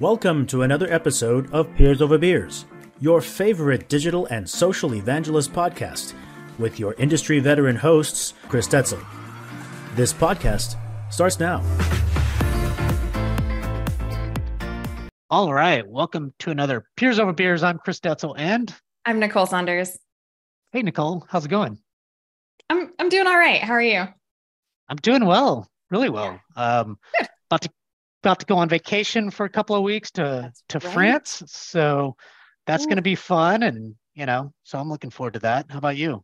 Welcome to another episode of Peers Over Beers, your favorite digital and social evangelist podcast, with your industry veteran hosts, Chris Detzel. This podcast starts now. All right. Welcome to another Peers Over Beers. I'm Chris Detzel and I'm Nicole Saunders. Hey, Nicole. How's it going? I'm, I'm doing all right. How are you? I'm doing well, really well. Um, about to about to go on vacation for a couple of weeks to that's to right. France, so that's going to be fun, and you know, so I'm looking forward to that. How about you?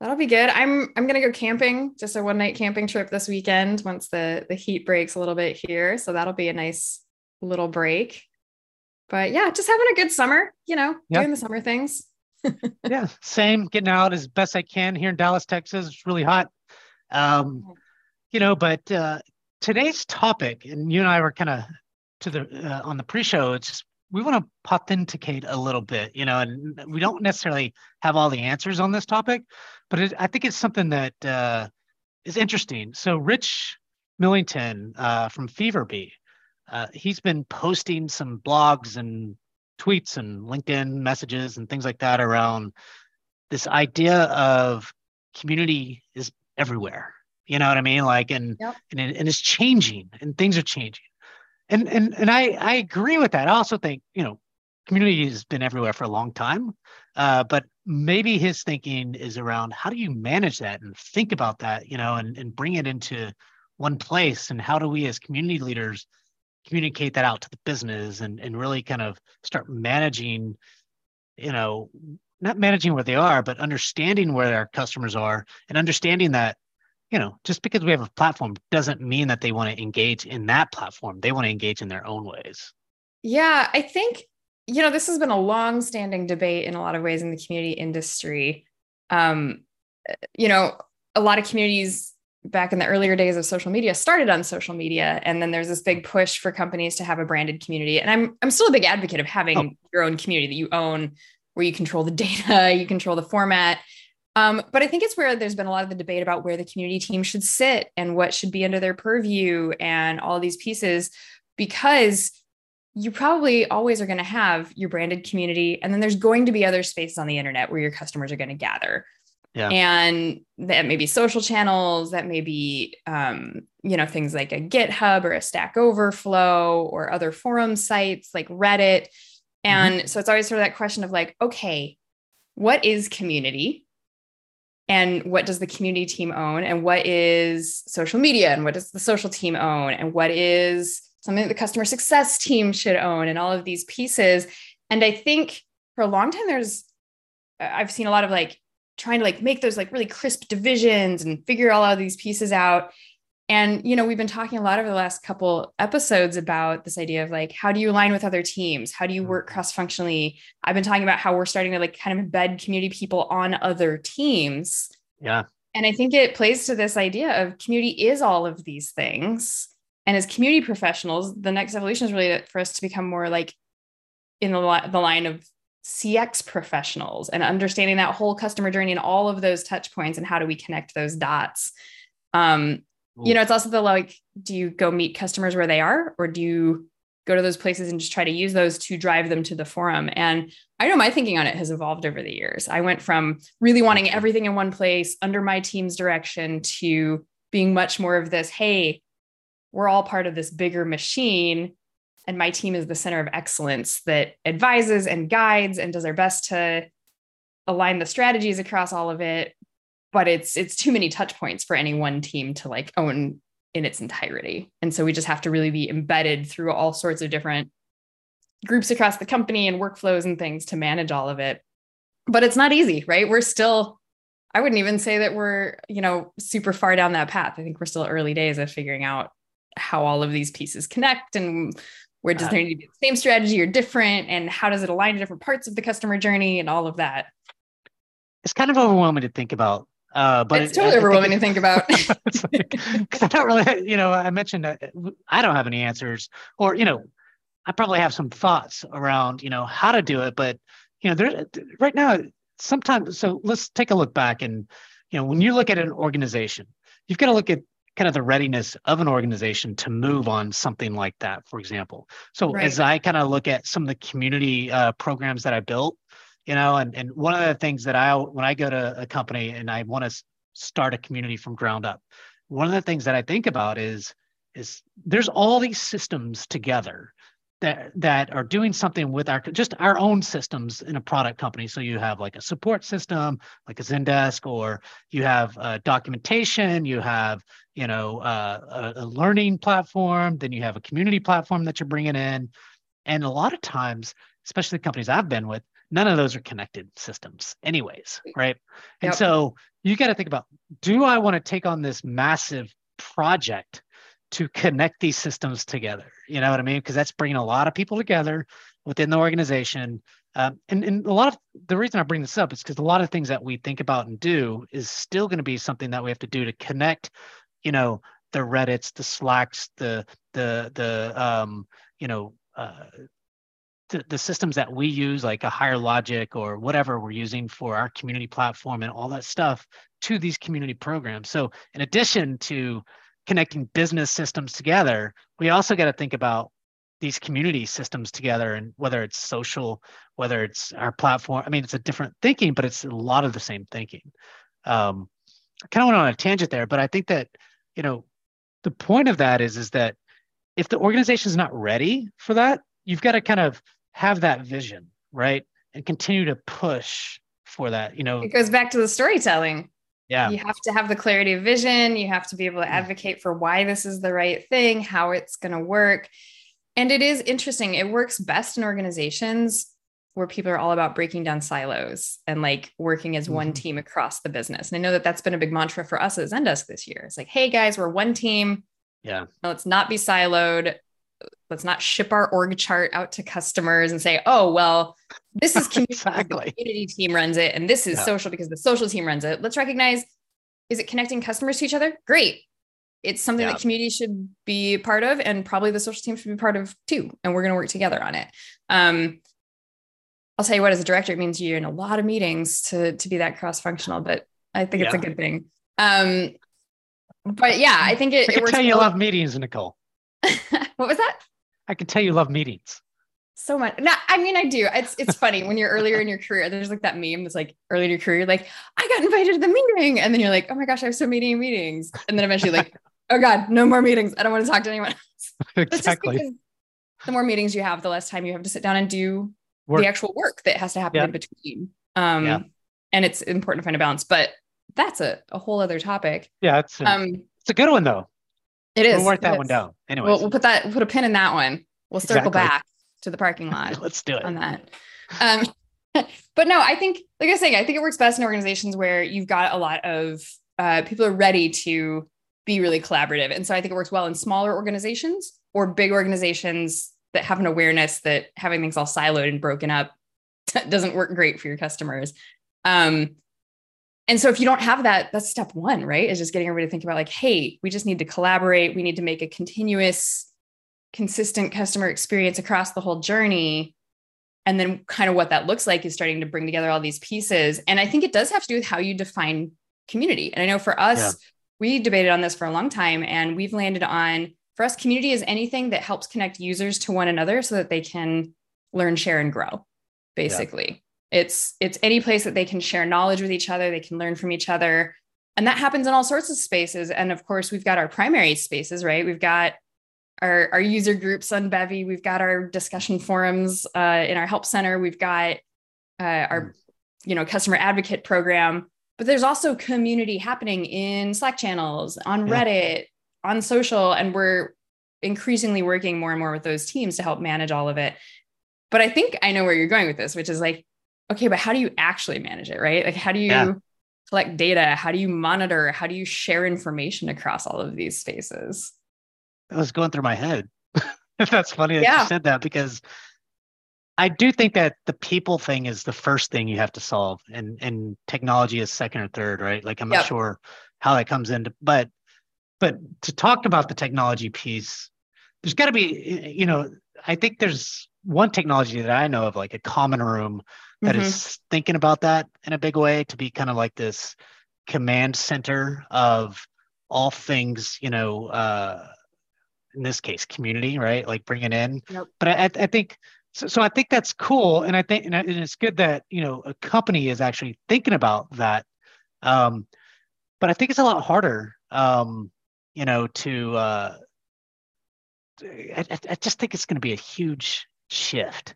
That'll be good. I'm I'm gonna go camping, just a one night camping trip this weekend once the the heat breaks a little bit here. So that'll be a nice little break. But yeah, just having a good summer, you know, yep. doing the summer things. yeah, same. Getting out as best I can here in Dallas, Texas. It's really hot. Um, you know, but uh, today's topic, and you and I were kind of to the uh, on the pre-show. It's just we want to authenticate a little bit, you know, and we don't necessarily have all the answers on this topic, but it, I think it's something that uh, is interesting. So, Rich Millington uh, from FeverBee, uh, he's been posting some blogs and tweets and LinkedIn messages and things like that around this idea of community is everywhere you know what I mean? Like, and yep. and and it's changing, and things are changing, and and and I I agree with that. I also think you know, community has been everywhere for a long time, uh, but maybe his thinking is around how do you manage that and think about that, you know, and and bring it into one place, and how do we as community leaders communicate that out to the business and and really kind of start managing, you know, not managing where they are, but understanding where our customers are and understanding that you know, just because we have a platform doesn't mean that they want to engage in that platform. They want to engage in their own ways. Yeah, I think, you know, this has been a long standing debate in a lot of ways in the community industry. Um, you know, a lot of communities back in the earlier days of social media started on social media and then there's this big push for companies to have a branded community and i'm i'm still a big advocate of having oh. your own community that you own where you control the data you control the format um, but I think it's where there's been a lot of the debate about where the community team should sit and what should be under their purview and all these pieces, because you probably always are going to have your branded community. And then there's going to be other spaces on the internet where your customers are going to gather. Yeah. And that may be social channels, that may be, um, you know, things like a GitHub or a Stack Overflow or other forum sites like Reddit. And mm-hmm. so it's always sort of that question of like, okay, what is community? And what does the community team own? And what is social media? And what does the social team own? And what is something that the customer success team should own? And all of these pieces. And i think for a long time there's uh, i've seen a lot of like trying to like make those like really crisp divisions and figure all of these pieces out and, you know, we've been talking a lot over the last couple episodes about this idea of like, how do you align with other teams? How do you work mm-hmm. cross functionally? I've been talking about how we're starting to like kind of embed community people on other teams. Yeah. And I think it plays to this idea of community is all of these things. And as community professionals, the next evolution is really for us to become more like in the, the line of CX professionals and understanding that whole customer journey and all of those touch points and how do we connect those dots. Um, you know, it's also the like, do you go meet customers where they are, or do you go to those places and just try to use those to drive them to the forum? And I know my thinking on it has evolved over the years. I went from really wanting everything in one place under my team's direction to being much more of this, hey, we're all part of this bigger machine. And my team is the center of excellence that advises and guides and does our best to align the strategies across all of it but it's it's too many touch points for any one team to like own in its entirety. And so we just have to really be embedded through all sorts of different groups across the company and workflows and things to manage all of it. But it's not easy, right? We're still I wouldn't even say that we're, you know, super far down that path. I think we're still early days of figuring out how all of these pieces connect and where does there need to be the same strategy or different and how does it align to different parts of the customer journey and all of that. It's kind of overwhelming to think about uh, but it's it, totally overwhelming to think about. Because I don't really, you know, I mentioned that I don't have any answers, or you know, I probably have some thoughts around, you know, how to do it. But you know, there right now, sometimes. So let's take a look back, and you know, when you look at an organization, you've got to look at kind of the readiness of an organization to move on something like that, for example. So Right. as I kind of look at some of the community uh, programs that I built, you know, and, and one of the things that I, when I go to a company and I want to start a community from ground up, one of the things that I think about is, is there's all these systems together that that are doing something with our just our own systems in a product company. So you have like a support system, like a Zendesk, or you have uh, documentation, you have you know uh, a, a learning platform, then you have a community platform that you're bringing in, and a lot of times, especially the companies I've been with, none of those are connected systems, anyways, right? And Yep. so you got to think about: Do I want to take on this massive project? to connect these systems together. You know what I mean? Because that's bringing a lot of people together within the organization. Um, and, and a lot of the reason I bring this up is because a lot of things that we think about and do is still going to be something that we have to do to connect, you know, the Reddits, the Slacks, the the the um, you know, uh, the, systems that we use, like a Higher Logic or whatever we're using for our community platform and all that stuff to these community programs. So in addition to connecting business systems together, we also got to think about these community systems together and whether it's social, whether it's our platform. I mean, it's a different thinking, but it's a lot of the same thinking. Um, I kind of went on a tangent there, but I think that, you know, the point of that is, is that if the organization is not ready for that, you've got to kind of have that vision, right? And continue to push for that, you know, It goes back to the storytelling. yeah, You have to have the clarity of vision. You have to be able to advocate for why this is the right thing, how it's going to work. And it is interesting. It works best in organizations where people are all about breaking down silos and like working as one Mhm. team across the business. And I know that that's been a big mantra for us at Zendesk this year. It's like, hey guys, we're one team. yeah, Let's not be siloed. Let's not ship our org chart out to customers and say, oh, well, this is community, because the community team runs it, and this is Yeah. social because the social team runs it. Let's recognize is it connecting customers to each other? Great. It's something Yeah. that community should be part of, and probably the social team should be part of too. And we're going to work together on it. Um, I'll tell you what, as a director, it means you're in a lot of meetings to to be that cross functional, but I think it's a good thing. Um, but yeah, I think it, I it can tell you well- love meetings, Nicole. what was that? I can tell you love meetings. so much. No, I mean, I do. It's it's funny when you're earlier in your career. There's like that meme that's like early in your career, like, I got invited to the meeting, and then you're like, oh my gosh, I have so many meetings, and then eventually like, oh god, no more meetings. I don't want to talk to anyone. Else. Exactly. the more meetings you have, the less time you have to sit down and do Work. the actual work that has to happen Yeah. in between. Um, Yeah. and it's important to find a balance, but that's a, a whole other topic. Yeah, it's a, Um, it's a good one though. It is. We'll it that is. one down. Anyways, We'll, we'll put that put a pin in that one. We'll circle Exactly. back to the parking lot. let's do it. on that. Um, but no, I think, like I was saying, I think it works best in organizations where you've got a lot of uh, people are ready to be really collaborative. And so I think it works well in smaller organizations or big organizations that have an awareness that having things all siloed and broken up doesn't work great for your customers. Um, and so if you don't have that, that's step one, right? Is just getting everybody to think about like, hey, we just need to collaborate. We need to make a continuous consistent customer experience across the whole journey. And then, kind of what that looks like is starting to bring together all these pieces. And I think it does have to do with how you define community. And I know for us, Yeah. we debated on this for a long time, and we've landed on for us, community is anything that helps connect users to one another so that they can learn, share, and grow. Basically, it's it's any place that they can share knowledge with each other, they can learn from each other, and that happens in all sorts of spaces. And of course, we've got our primary spaces, right? We've got our, our user groups on Bevy. We've got our discussion forums uh, in our help center. We've got uh, our, you know, customer advocate program. But there's also community happening in Slack channels, on Yeah. Reddit, on social, and we're increasingly working more and more with those teams to help manage all of it. But I think I know where you're going with this, which is like, okay, but how do you actually manage it, right? Like, how do you Yeah. collect data? How do you monitor? How do you share information across all of these spaces? That was going through my head. If That's funny that Yeah. you said that because I do think that the people thing is the first thing you have to solve, and and technology is second or third, right? Like I'm Yep. not sure how that comes into, but but to talk about the technology piece, there's got to be, you know, I think there's one technology that I know of, like a Common Room, that is Mhm. thinking about that in a big way to be kind of like this command center of all things, you know, uh, in this case, community, right? Like bringing in. Yep. But I, I think so, so. I think that's cool, and I think and it's good that you know a company is actually thinking about that. Um, but I think it's a lot harder, um, you know, to. Uh, I, I just think it's going to be a huge shift.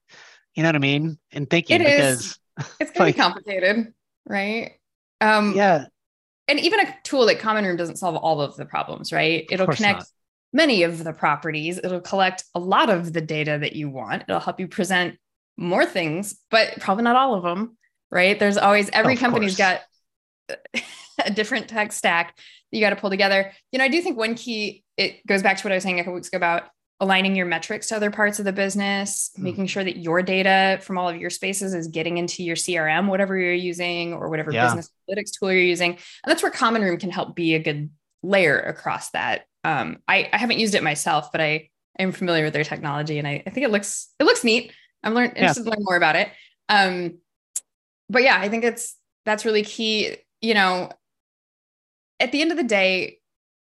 You know what I mean? And thinking it because is. it's going like, to be complicated, right? Um, yeah. And even a tool like Common Room doesn't solve all of the problems, right? It'll connect not. many of the properties. It'll collect a lot of the data that you want. It'll help you present more things, but probably not all of them, right? There's always every of company's course. got a different tech stack that you got to pull together. You know, I do think one key, it goes back to what I was saying a couple weeks ago about aligning your metrics to other parts of the business, mm. making sure that your data from all of your spaces is getting into your CRM, whatever you're using, or whatever yeah. business analytics tool you're using. And that's where Common Room can help be a good layer across that. Um, I, I haven't used it myself, but I am familiar with their technology and I, I think it looks it looks neat. I'm learn, interested yeah. to learn more about it. Um, but yeah, I think it's that's really key. You know, at the end of the day,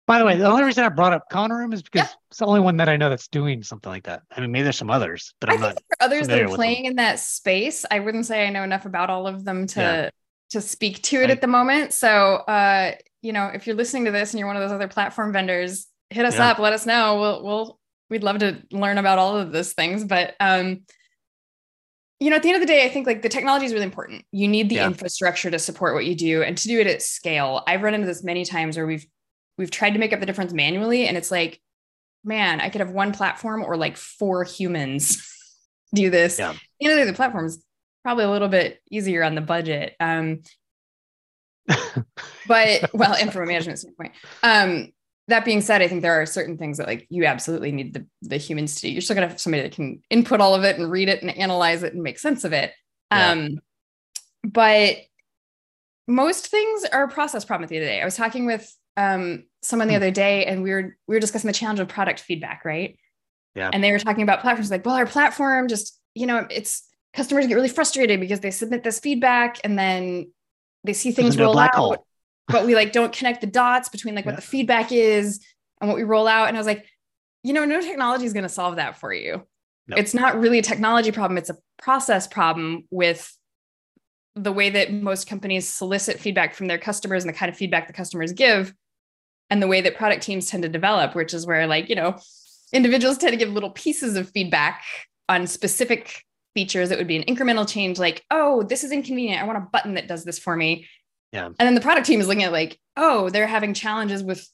by the way, the only reason I brought up Common Room is because yeah. it's the only one that I know that's doing something like that. I mean, maybe there's some others, but I'm I think not. others that are playing in that space. I wouldn't say I know enough about all of them to yeah. to speak to it at the moment. So, uh, you know, if you're listening to this and you're one of those other platform vendors, hit us yeah. up. Let us know. We'll we'll we'd love to learn about all of those things. But um, you know, at the end of the day, I think like the technology is really important. You need the yeah. infrastructure to support what you do and to do it at scale. I've run into this many times where we've we've tried to make up the difference manually and it's like man i could have one platform or like four humans do this. Yeah. you know the platform is probably a little bit easier on the budget um but well and from a management standpoint. Um that being said i think there are certain things that like you absolutely need the, the humans to do. You're still to have somebody that can input all of it and read it and analyze it and make sense of it. Yeah. um but most things are a process problem at the end of the day. I was talking with um, someone the hmm. other day and we were we were discussing the challenge of product feedback, right? Yeah. And they were talking about platforms like, well, our platform just, you know, it's customers get really frustrated because they submit this feedback and then they see things roll out, hole. but we like don't connect the dots between like what the feedback is and what we roll out. And I was like, you know, no technology is going to solve that for you. Nope. It's not really a technology problem, it's a process problem with the way that most companies solicit feedback from their customers and the kind of feedback the customers give and the way that product teams tend to develop which is where like you know individuals tend to give little pieces of feedback on specific features It would be an incremental change like oh this is inconvenient. I want a button that does this for me. Yeah. And then the product team is looking at like oh they're having challenges with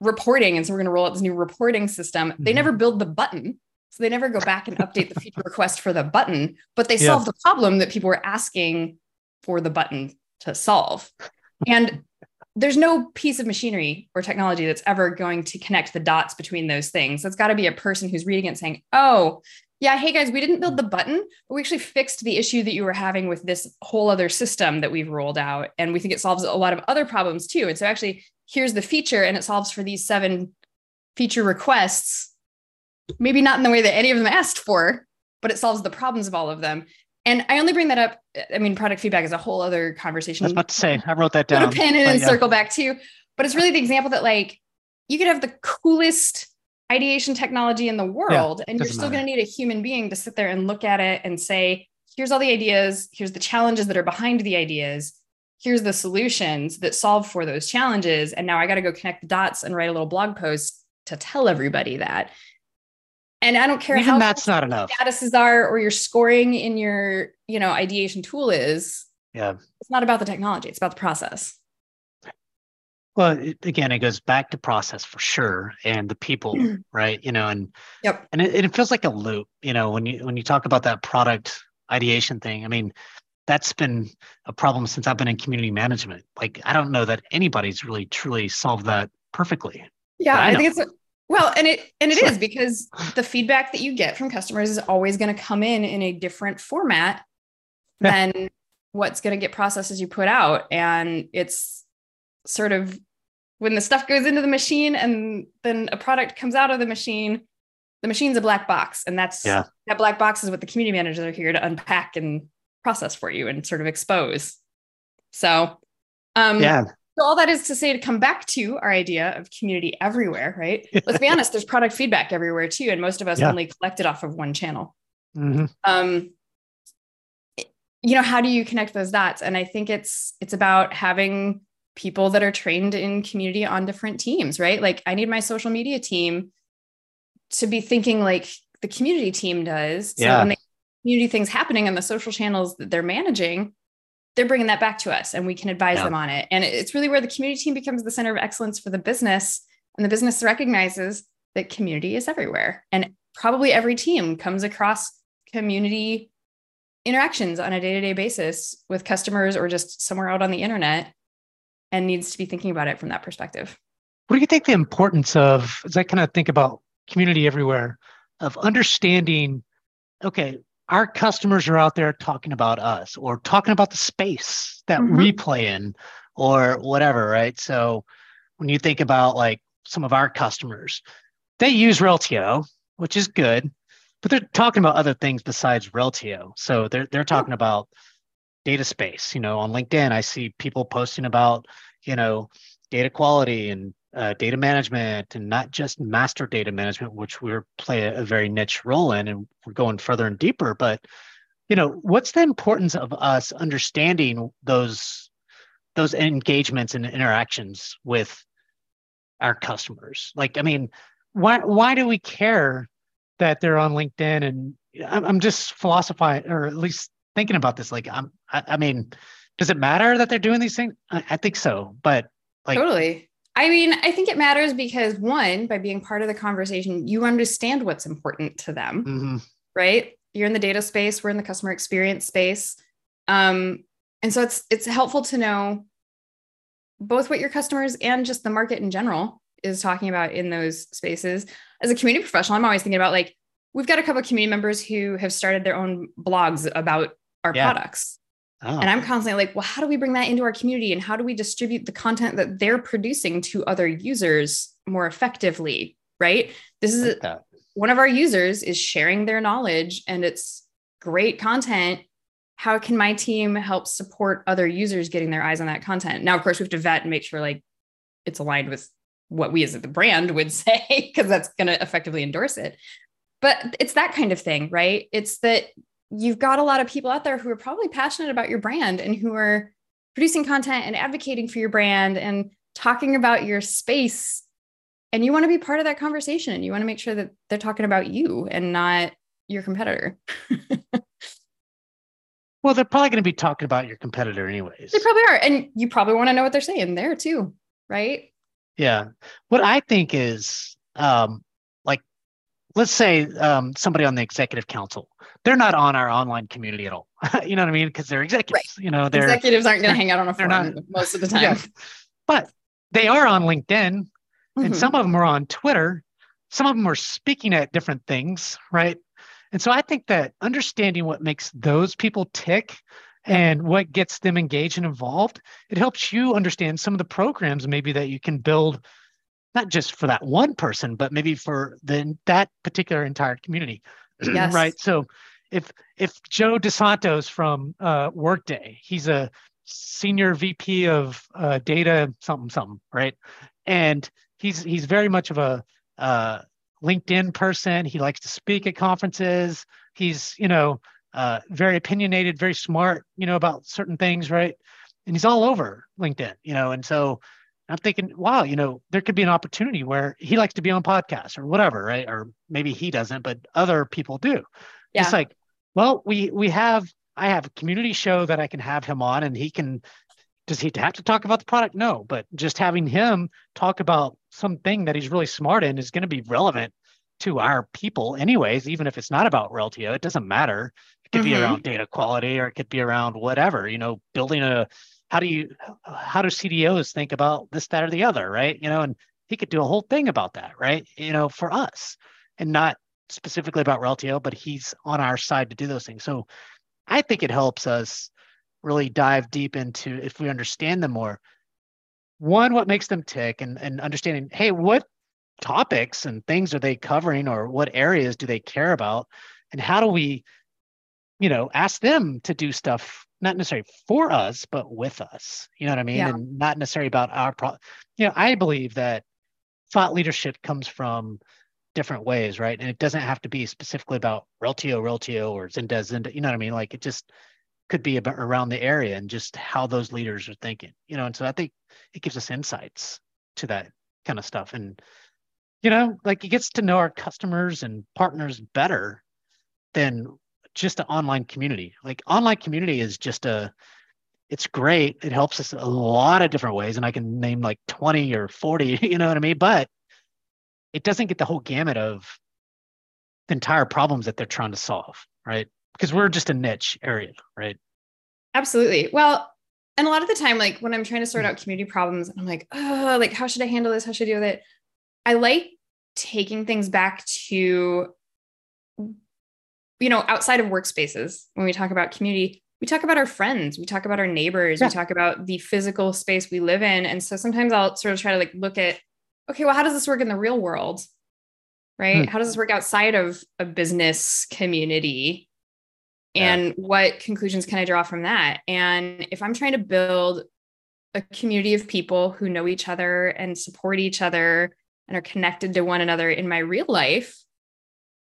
reporting and so we're going to roll out this new reporting system. Mm-hmm. they never build the button so they never go back and update the feature request for the button but they yeah. solve the problem that people were asking for the button to solve. And there's no piece of machinery or technology that's ever going to connect the dots between those things. It's got to be a person who's reading it saying, oh, yeah, hey guys, we didn't build the button, but we actually fixed the issue that you were having with this whole other system that we've rolled out. And we think it solves a lot of other problems too. And so actually, here's the feature, and it solves for these seven feature requests. Maybe not in the way that any of them asked for, but it solves the problems of all of them. And I only bring that up. I mean, product feedback is a whole other conversation. I was about to say, I wrote that down. Put a pin in and yeah. circle back too. But it's really the example that like you could have the coolest ideation technology in the world, yeah, and you're still going to need a human being to sit there and look at it and say, here's all the ideas, here's the challenges that are behind the ideas, here's the solutions that solve for those challenges. And now I got to go connect the dots and write a little blog post to tell everybody that. And I don't care Even how that's not enough. statuses are or your scoring in your, you know, ideation tool is. Yeah. It's not about the technology, it's about the process. Well, it, again, it goes back to process for sure, and the people, right? You know, and yep, and it, it feels like a loop. You know, when you when you talk about that product ideation thing, I mean, that's been a problem since I've been in community management. Like, I don't know that anybody's really truly solved that perfectly. Yeah, I, I, think it's well, and it and it is because the feedback that you get from customers is always going to come in in a different format than what's going to get processed as you put out. And it's sort of when the stuff goes into the machine and then a product comes out of the machine the machine's a black box. And that's yeah. that black box is what the community managers are here to unpack and process for you and sort of expose. So um yeah So all that is to say to come back to our idea of community everywhere, right? Let's be honest, there's product feedback everywhere too, and most of us Yeah. only collect it off of one channel. hmm Um, you know, how do you connect those dots? And I think it's it's about having people that are trained in community on different teams, right? Like I need my social media team to be thinking like the community team does. So Yeah. when the community things happening on the social channels that they're managing, they're bringing that back to us and we can advise Yeah. them on it. And it's really where the community team becomes the center of excellence for the business. And the business recognizes that community is everywhere. And probably every team comes across community interactions on a day to day basis with customers or just somewhere out on the internet and needs to be thinking about it from that perspective. What do you think the importance of, as I kind of think about community everywhere, of understanding, okay, our customers are out there talking about us or talking about the space that we mm-hmm. play in or whatever, right? So when you think about like some of our customers, they use Reltio, which is good, but they're talking about other things besides Reltio. So they're they're talking about data space. You know, on LinkedIn, I see people posting about, you know, data quality and uh, data management and not just master data management, which we're play a, a very niche role in, and we're going further and deeper. But you know, what's the importance of us understanding those those engagements and interactions with our customers? Like, I mean, why why do we care that they're on LinkedIn? And I'm, I'm just philosophizing, or at least thinking about this. Like, I'm, I, I mean, does it matter that they're doing these things? I, I think so, but like, totally. I mean, I think it matters because one, by being part of the conversation, you understand what's important to them, mhm, right? You're in the data space, we're in the customer experience space. Um, and so it's it's helpful to know both what your customers and just the market in general is talking about in those spaces. As a community professional, I'm always thinking about like we've got a couple of community members who have started their own blogs about our Yeah. products. Oh, And I'm constantly like, well, how do we bring that into our community and how do we distribute the content that they're producing to other users more effectively? Right. This is like one of our users is sharing their knowledge and it's great content. How can my team help support other users getting their eyes on that content? Now, of course, we have to vet and make sure like it's aligned with what we as the brand would say, because that's going to effectively endorse it. But it's that kind of thing, right? It's that you've got a lot of people out there who are probably passionate about your brand and who are producing content and advocating for your brand and talking about your space and you want to be part of that conversation and you want to make sure that they're talking about you and not your competitor Well, they're probably going to be talking about your competitor anyways. they probably are and you probably want to know what they're saying there too right Yeah. What I think is, um, let's say um, somebody on the executive council, they're not on our online community at all. you know what I mean? Because they're executives. You know, they're executives aren't going to hang out on a forum not- most of the time Yeah. but they are on LinkedIn, and Mhm. some of them are on Twitter. Some of them are speaking at different things, right? And so I think that understanding what makes those people tick and what gets them engaged and involved, it helps you understand some of the programs maybe that you can build, not just for that one person, but maybe for the that particular entire community. Yes. right. So if if Joe DeSantos from uh, Workday, he's a senior VP of uh, data something something, right? And he's he's very much of a uh, LinkedIn person. He likes to speak at conferences. He's you know uh, very opinionated, very smart, you know about certain things, right? And he's all over LinkedIn, you know. And so I'm thinking, wow, you know, there could be an opportunity where he likes to be on podcasts or whatever, right? Or maybe he doesn't, but other people do. Yeah. It's like, well, we we have I have a community show that I can have him on, and he can. Does he have to talk about the product? No, but just having him talk about something that he's really smart in is going to be relevant to our people, anyways. Even if it's not about Reltio, it doesn't matter. It could be Mhm. around data quality, or it could be around whatever. You know, building a how do you how do CDOs think about this, that, or the other, right? You know, and he could do a whole thing about that, right? You know, for us, and not specifically about Reltio, but he's on our side to do those things. So I think it helps us really dive deep into if we understand them more. One, what makes them tick, and and understanding, hey, what topics and things are they covering, or what areas do they care about, and how do we, you know, ask them to do stuff not necessarily for us, but with us. You know what I mean? Yeah. And not necessarily about our pro. You know, I believe that thought leadership comes from different ways, right? And it doesn't have to be specifically about Reltio, Reltio, or Zendesk, Zendesk. You know what I mean? Like it just could be about around the area and just how those leaders are thinking. You know, and so I think it gives us insights to that kind of stuff. And you know, like it gets to know our customers and partners better than just an online community. Like online community is just a it's great. It helps us a lot of different ways. And I can name like 20 or 40, you know what I mean? But it doesn't get the whole gamut of the entire problems that they're trying to solve, right? Because we're just a niche area, right? Absolutely. Well, and a lot of the time, like when I'm trying to sort mm. out community problems, I'm like, oh, like how should I handle this? How should I deal with it? I like taking things back to you know, outside of workspaces, when we talk about community, we talk about our friends, we talk about our neighbors, yeah. we talk about the physical space we live in. And so sometimes I'll sort of try to like look at, okay, well, how does this work in the real world? Right? Hmm. How does this work outside of a business community? And yeah. what conclusions can I draw from that? And if I'm trying to build a community of people who know each other and support each other and are connected to one another in my real life,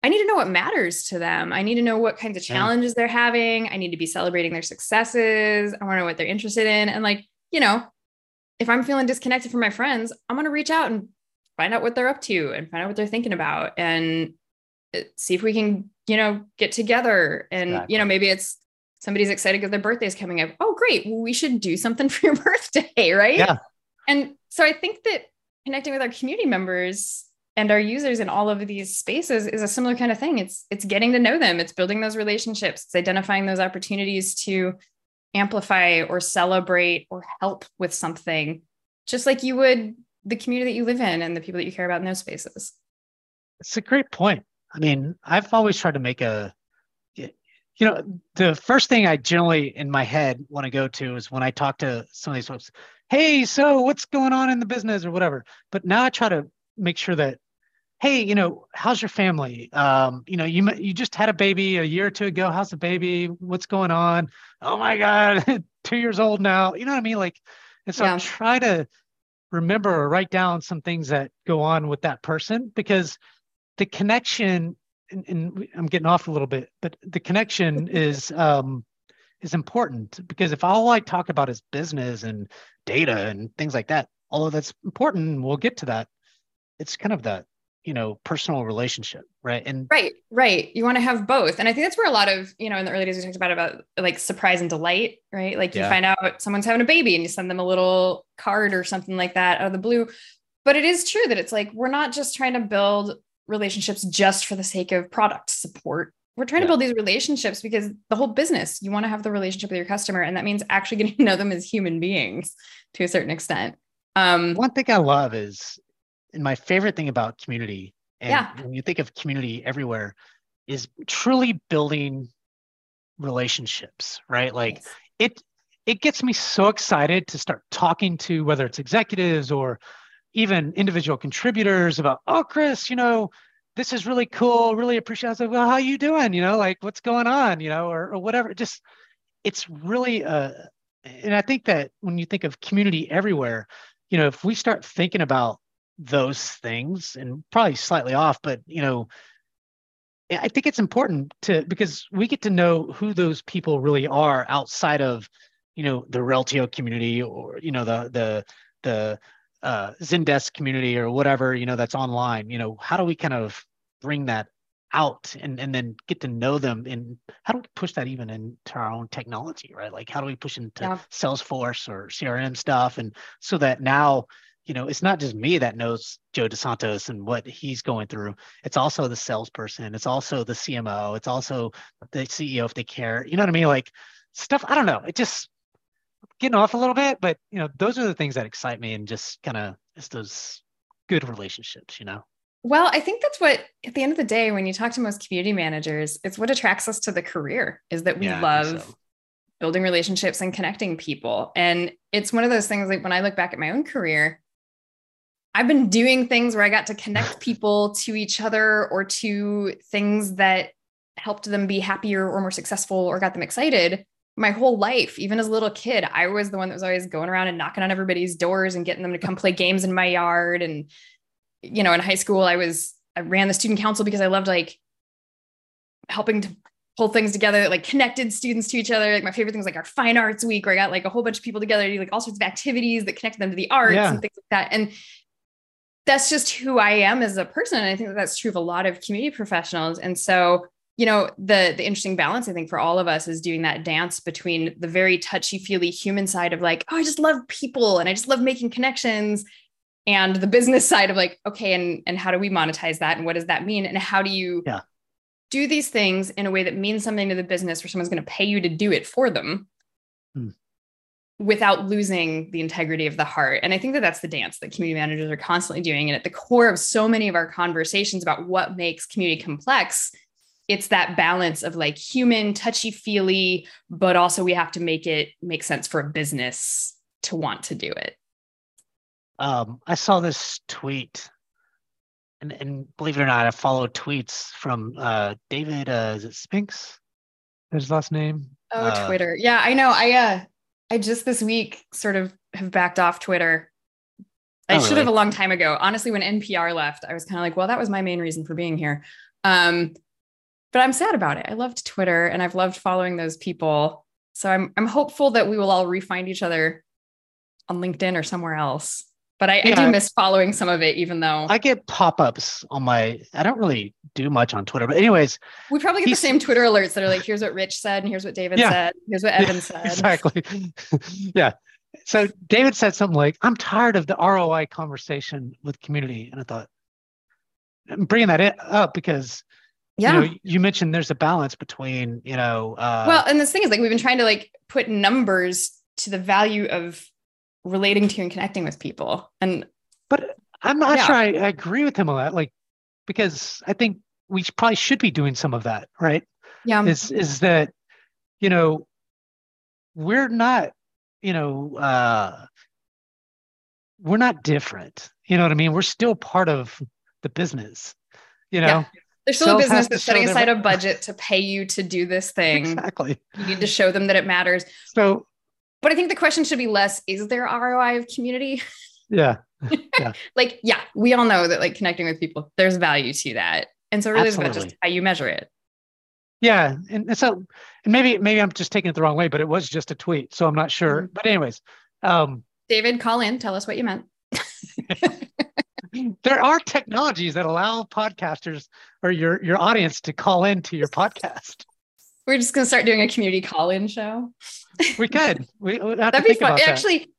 I need to know what matters to them. I need to know what kinds of challenges yeah. they're having. I need to be celebrating their successes. I want to know what they're interested in. And like, you know, if I'm feeling disconnected from my friends, I'm going to reach out and find out what they're up to and find out what they're thinking about and uh, see if we can, you know, get together. And, exactly. you know, maybe it's somebody's excited because their birthday is coming up. Oh, great. Well, we should do something for your birthday, right? Yeah. And so I think that connecting with our community members and our users in all of these spaces is a similar kind of thing. It's it's getting to know them. It's building those relationships. It's identifying those opportunities to amplify or celebrate or help with something just like you would the community that you live in and the people that you care about in those spaces. It's a great point. I mean i've always tried to make a you know the first thing i generally in my head want to go to is when i talk to some of these folks hey so what's going on in the business? or whatever. But now i try to make sure that hey, you know, how's your family? Um, you know, you you just had a baby a year or two ago. How's the baby? What's going on? Oh my God, two years old now. You know what I mean? Like, and so yeah. I try to remember or write down some things that go on with that person because the connection. And, and I'm getting off a little bit, but the connection is um, is important because if all I talk about is business and data and things like that, although that's important, we'll get to that. It's kind of that you know personal relationship right? And right right. You want to have both. And i think that's where a lot of you know in the early days we talked about about like surprise and delight right? Like you find out someone's having a baby and you send them a little card or something like that out of the blue. But it is true that it's like we're not just trying to build relationships just for the sake of product support. We're trying yeah. to build these relationships because the whole business you want to have the relationship with your customer and that means actually getting to know them as human beings to a certain extent. Um, one thing i love is and my favorite thing about community, and yeah. when you think of community everywhere, is truly building relationships, right? Like yes. it it gets me so excited to start talking to whether it's executives or even individual contributors about, oh, Chris, you know, this is really cool. Really appreciate. it. I was like, well, how you doing? You know, like what's going on? You know, or, or whatever. Just it's really uh, and I think that when you think of community everywhere, you know, if we start thinking about those things and probably slightly off, but you know, I think it's important to because we get to know who those people really are outside of, you know, the Reltio community or you know the the the uh, Zendesk community or whatever you know that's online. You know, how do we kind of bring that out and and then get to know them and how do we push that even into our own technology, right? Like how do we push into yeah. Salesforce or CRM stuff and so that now you know, it's not just me that knows Joe DeSantos and what he's going through. It's also the salesperson. It's also the CMO. It's also the CEO if they care. You know what I mean? Like stuff. I don't know. It just getting off a little bit, but you know, those are the things that excite me and just kind of just those good relationships. You know. Well, I think that's what at the end of the day, when you talk to most community managers, it's what attracts us to the career is that we yeah, love so. building relationships and connecting people. And it's one of those things like when I look back at my own career, I've been doing things where I got to connect people to each other or to things that helped them be happier or more successful or got them excited my whole life, even as a little kid, I was the one that was always going around and knocking on everybody's doors and getting them to come play games in my yard. And, you know, in high school, I was, I ran the student council because I loved like helping to pull things together that like connected students to each other. Like my favorite things like our fine arts week, where I got like a whole bunch of people together to do like all sorts of activities that connected them to the arts yeah. and things like that. And that's just who I am as a person. And I think that that's true of a lot of community professionals. And so you know the the interesting balance i think for all of us is doing that dance between the very touchy feely human side of like oh i just love people and i just love making connections and the business side of like okay and and how do we monetize that and what does that mean and how do you yeah. do these things in a way that means something to the business where someone's going to pay you to do it for them. Without losing the integrity of the heart. And i think that that's the dance that community managers are constantly doing. And at the core of so many of our conversations about what makes community complex it's that balance of like human touchy feely but also we have to make it make sense for a business to want to do it. Um, i saw this tweet and, and believe it or not i follow tweets from uh, david uh, is it spinks? His last name? Oh uh, twitter. Yeah i know. I uh i just this week sort of have backed off twitter I oh, should really? have a long time ago. Honestly, when NPR left, I was kind of like, well, that was my main reason for being here. Um, but I'm sad about it. I loved Twitter and I've loved following those people. So I'm I'm hopeful that we will all refind each other on LinkedIn or somewhere else. But I, yeah, I do miss following some of it, even though I get pop-ups on my. I don't really do much on Twitter, but anyways, we probably get the same Twitter alerts that are like, "Here's what Rich said, and here's what David yeah, said, here's what Evan yeah, said." Exactly. yeah. So David said something like, "I'm tired of the ROI conversation with community," and I thought, I'm bringing that in, up because yeah you, know, you, mentioned there's a balance between you know uh, well and this thing is like we've been trying to like put numbers to the value of relating to and connecting with people and but i'm not yeah. sure I, I, agree with him on that like because i think we probably should be doing some of that right yeah is is that you know we're not you know uh we're not different you know what i mean we're still part of the business you know yeah. There's still a business that's setting aside a budget to pay you to do this thing. Exactly. You need to show them that it matters. So, but I think the question should be less: Is there ROI of community? Yeah. Yeah. like, yeah, we all know that like connecting with people, there's value to that, and so really, Absolutely. it's just how you measure it. Yeah, and so and maybe maybe I'm just taking it the wrong way, but it was just a tweet, so I'm not sure. Mm-hmm. But anyways, um, David, call in, tell us what you meant. there are technologies that allow podcasters or your your audience to call into your podcast. We're just gonna start doing a community call-in show. We could. We that'd be fun. Actually,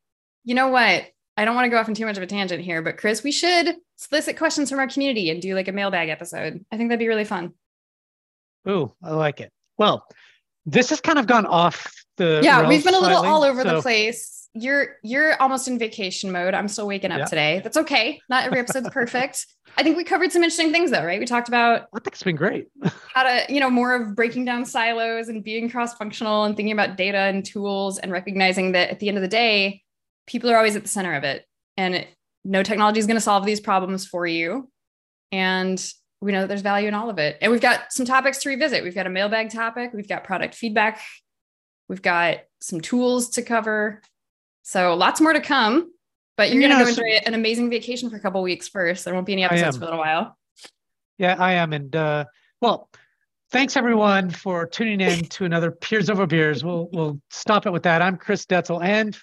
you know what? I don't want to go off on too much of a tangent here, but Chris, we should solicit questions from our community and do like a mailbag episode. I think that'd be really fun. Ooh, I like it. Well, this has kind of gone off the yeah. We've been a little all over so. the place you're you're almost in vacation mode. I'm still waking up yeah. today. That's okay. Not every episode's perfect. I think we covered some interesting things though, right? We talked about I think it's been great. how to, you know, more of breaking down silos and being cross-functional and thinking about data and tools and recognizing that at the end of the day, people are always at the center of it. And it, no technology is going to solve these problems for you. And we know that there's value in all of it. And we've got some topics to revisit. We've got a mailbag topic, we've got product feedback, we've got some tools to cover. So lots more to come, but you're going to go enjoy an amazing vacation for a couple weeks first. There won't be any episodes for a little while. Yeah, I am. And uh, well, thanks everyone for tuning in to another Peers Over Beers. We'll we'll stop it with that. I'm Chris Detzel and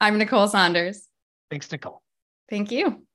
I'm Nicole Saunders. Thanks, Nicole. Thank you.